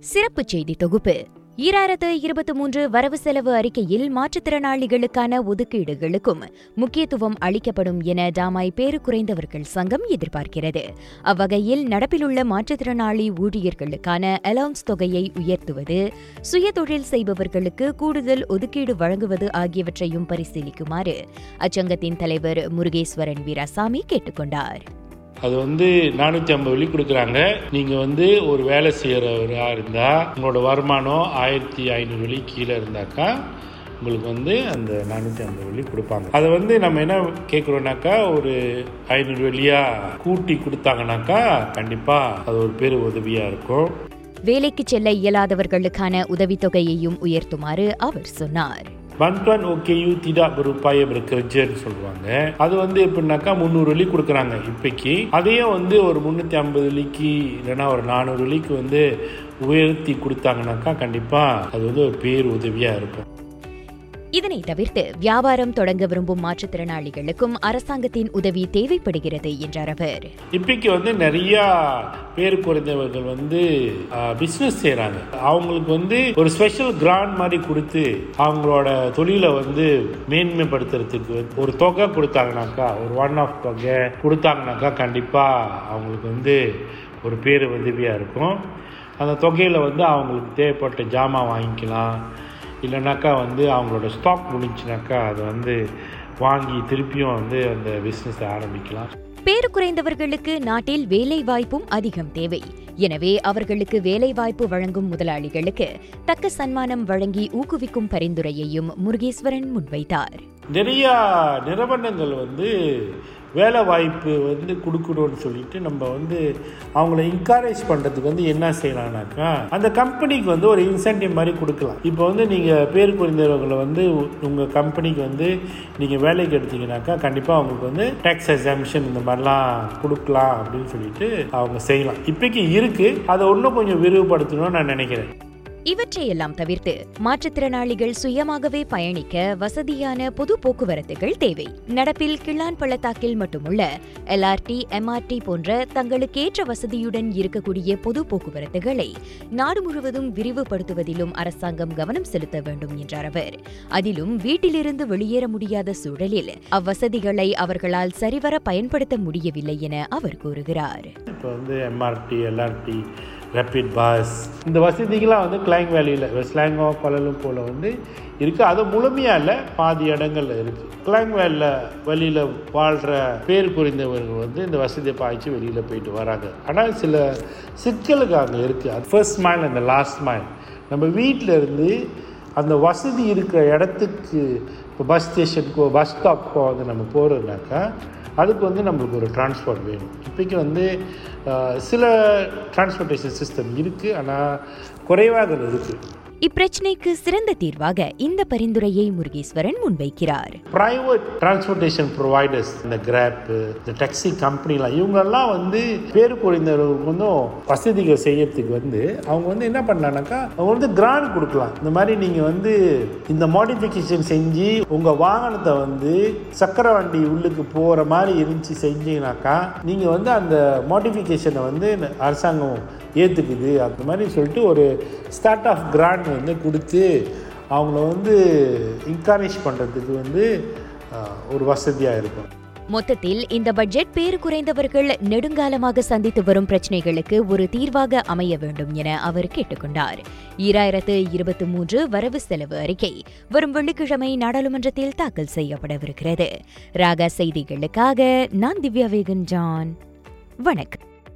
சிறப்புச் செய்தி தொகுப்பு. ஈராயிரத்து இருபத்தி மூன்று வரவு செலவு அறிக்கையில் மாற்றுத்திறனாளிகளுக்கான ஒதுக்கீடுகளுக்கும் முக்கியத்துவம் அளிக்கப்படும் என டாமாய் பேறு குறைந்தவர்கள் சங்கம் எதிர்பார்க்கிறது. அவ்வகையில் நடப்பிலுள்ள மாற்றுத்திறனாளி ஊழியர்களுக்கான அலவுன்ஸ் தொகையை உயர்த்துவது சுயதொழில் செய்பவர்களுக்கு கூடுதல் ஒதுக்கீடு வழங்குவது ஆகியவற்றையும் பரிசீலிக்குமாறு அச்சங்கத்தின் தலைவர் முருகேஸ்வரன் வீராசாமி கேட்டுக்கொண்டார். அது வந்து நானூற்றி ஐம்பது வெள்ளி கொடுக்குறாங்க. நீங்கள் வந்து ஒரு வேலை செய்கிறவராக இருந்தால் உங்களோட வருமானம் ஆயிரத்தி ஐநூறு வெள்ளி கீழே இருந்தாக்கா உங்களுக்கு வந்து அந்த நானூற்றி ஐம்பது வெள்ளி கொடுப்பாங்க. அதை வந்து நம்ம என்ன கேட்குறோம்னாக்கா ஒரு ஐநூறு வெள்ளியா கூட்டி கொடுத்தாங்கனாக்கா கண்டிப்பாக அது ஒரு பெரு உதவியாக இருக்கும். வேலைக்கு செல்ல இயலாதவர்களுக்கான உதவித்தொகையையும் உயர்த்துமாறு அவர் சொன்னார். பந்த்வான் ஓகேயு திடா berupaya bekerjaன்னு சொல்லுவாங்க. அது வந்து எப்படின்னாக்கா முந்நூறு வெள்ளி கொடுக்குறாங்க இப்போக்கி. அதையும் வந்து ஒரு முந்நூற்றி ஐம்பது வெள்ளிக்கு இல்லைன்னா ஒரு நானூறு வெள்ளிக்கு வந்து உயர்த்தி கொடுத்தாங்கனாக்கா கண்டிப்பாக அது வந்து ஒரு பேர் உதவியாக இருக்கும். இதனை தவிர்த்து வியாபாரம் தொடங்க விரும்பும் மாற்றுத்திறனாளிகளுக்கும் அரசாங்கத்தின் உதவி தேவைப்படுகிறது என்றார் அவர். இப்போக்கி வந்து நிறையா பேர் குறைந்தவர்கள் வந்து பிஸ்னஸ் செய்கிறாங்க அவங்களுக்கு வந்து ஒரு ஸ்பெஷல் கிராண்ட் மாதிரி கொடுத்து அவங்களோட தொழிலை வந்து மேன்மைப்படுத்துறதுக்கு ஒரு தொகை கொடுத்தாங்கனாக்கா ஒரு ஒன் ஆஃப் தொகை கொடுத்தாங்கனாக்கா கண்டிப்பாக அவங்களுக்கு வந்து ஒரு பேர் உதவியாக இருக்கும். அந்த தொகையில் வந்து அவங்களுக்கு தேவைப்பட்ட ஜாமான் வாங்கிக்கலாம். இல்லைனாக்கா வந்து அவங்களோட ஸ்டாக் முடிஞ்சுனாக்கா அதை வந்து வாங்கி திருப்பியும் வந்து அந்த பிஸ்னஸை ஆரம்பிக்கலாம். பேரு குறைந்தவர்களுக்கு நாட்டில் வேலை வாய்ப்பும் அதிகம் தேவை. எனவே அவர்களுக்கு வேலைவாய்ப்பு வழங்கும் முதலாளிகளுக்கு தக்க சன்மானம் வழங்கி ஊக்குவிக்கும் பரிந்துரையையும் முருகேஸ்வரன் முன்வைத்தார். நிறையா நிறுவனங்கள் வந்து வேலை வாய்ப்பு வந்து கொடுக்கணும்னு சொல்லிட்டு நம்ம வந்து அவங்கள என்கரேஜ் பண்ணுறதுக்கு வந்து என்ன செய்யலாம்னாக்கா அந்த கம்பெனிக்கு வந்து ஒரு இன்சென்டிவ் மாதிரி கொடுக்கலாம். இப்போ வந்து நீங்கள் பேர் புரிந்தவர்களை வந்து உங்கள் கம்பெனிக்கு வந்து நீங்கள் வேலைக்கு எடுத்தீங்கனாக்கா கண்டிப்பாக அவங்களுக்கு வந்து டேக்ஸ் எக்ஸாமிஷன் இந்த மாதிரிலாம் கொடுக்கலாம் அப்படின்னு சொல்லிட்டு அவங்க செய்யலாம். இப்போக்கி இருக்குது அதை இன்னும் கொஞ்சம் விரிவுபடுத்தணும்னு நான் நினைக்கிறேன். இவற்றையெல்லாம் தவிர்த்து மாற்றுத்திறனாளிகள் சுயமாகவே பயணிக்க வசதியான பொது போக்குவரத்துகள் தேவை. நடப்பில் கிள்ளான் பள்ளத்தாக்கில் மட்டுமுள்ள எல்ஆர்டி எம்ஆர்டி போன்ற தங்களுக்கேற்ற வசதியுடன் இருக்கக்கூடிய பொது போக்குவரத்துகளை நாடு முழுவதும் விரிவுபடுத்துவதிலும் அரசாங்கம் கவனம் செலுத்த வேண்டும் என்றார் அவர். அதிலும் வீட்டிலிருந்து வெளியேற முடியாத சூழலில் அவ்வசதிகளை அவர்களால் சரிவர பயன்படுத்த முடியவில்லை என அவர் கூறுகிறார். இப்போ வந்து எம்ஆர்டி எல்ஆர்டி ரேப்பிட் பாஸ் இந்த வசதிகள்லாம் வந்து கிளாங் வேலியில் ஸ்லாங்கோ பலலும் போல் வந்து இருக்குது அது முழுமையாக இல்லை பாதி இடங்கள்ல இருக்குது கிளாங் வேலியில் வழியில் வாழ்கிற பேர் புரிந்தவர்கள் வந்து இந்த வசதியை பாய்ச்சி வெளியில் போயிட்டு வராங்க. ஆனால் சில சிக்கலுக்கு அங்கே இருக்குது அது ஃபர்ஸ்ட் மைல் அந்த லாஸ்ட் மைல் நம்ம வீட்டில் இருந்து அந்த வசதி இருக்கிற இடத்துக்கு இப்போ பஸ் ஸ்டேஷனுக்கோ பஸ் ஸ்டாப்க்கோ வந்து நம்ம போகிறதுனாக்கா அதுக்கு வந்து நம்மளுக்கு ஒரு டிரான்ஸ்போர்ட் வேணும். இப்போக்கி வந்து சில டிரான்ஸ்போர்ட்டேஷன் சிஸ்டம் இருக்குது ஆனால் குறைவாக இருக்குது இப்பிரச்சனைக்கு சிறந்த தீர்வாக இந்த பரிந்துரையை முருகேஸ்வரன் முன்வைக்கிறார். பிரைவேட் டிரான்ஸ்போர்டேஷன் ப்ரொவைடர்ஸ் இந்த கிராப் இந்த டாக்ஸி கம்பெனிலாம் இவங்கெல்லாம் வந்து பேரு குறைந்தவர்களுக்கு வந்து வசதிகள் செய்யறதுக்கு வந்து அவங்க வந்து என்ன பண்ணலாம்னாக்கா அவங்க வந்து கிராண்ட் கொடுக்கலாம். இந்த மாதிரி நீங்கள் வந்து இந்த மாடிஃபிகேஷன் செஞ்சு உங்கள் வாகனத்தை வந்து சக்கர வண்டி உள்ளுக்கு போகிற மாதிரி இருந்துச்சு செஞ்சீங்கனாக்கா நீங்கள் வந்து அந்த மாடிஃபிகேஷனை வந்து அரசாங்கம் ஏற்றுக்குது அந்த மாதிரி சொல்லிட்டு ஒரு ஸ்டார்ட் ஆஃப் கிராண்ட் வந்து கொடுத்து அவங்கள வந்து என்கரேஜ் பண்ணுறதுக்கு வந்து ஒரு வசதியாக இருக்கும். மொத்தத்தில் இந்த பட்ஜெட் பேறு குறைந்தவர்கள் நெடுங்காலமாக சந்தித்து வரும் பிரச்சினைகளுக்கு ஒரு தீர்வாக அமைய வேண்டும் என அவர் கேட்டுக்கொண்டார். ஈராயிரத்து இருபத்தி மூன்று வரவு செலவு அறிக்கை வரும் வெள்ளிக்கிழமை நாடாளுமன்றத்தில் தாக்கல் செய்யப்படவிருக்கிறது. ராகா செய்திகளுக்காக நான் திவ்யா வேகன் ஜான் வணக்கம்.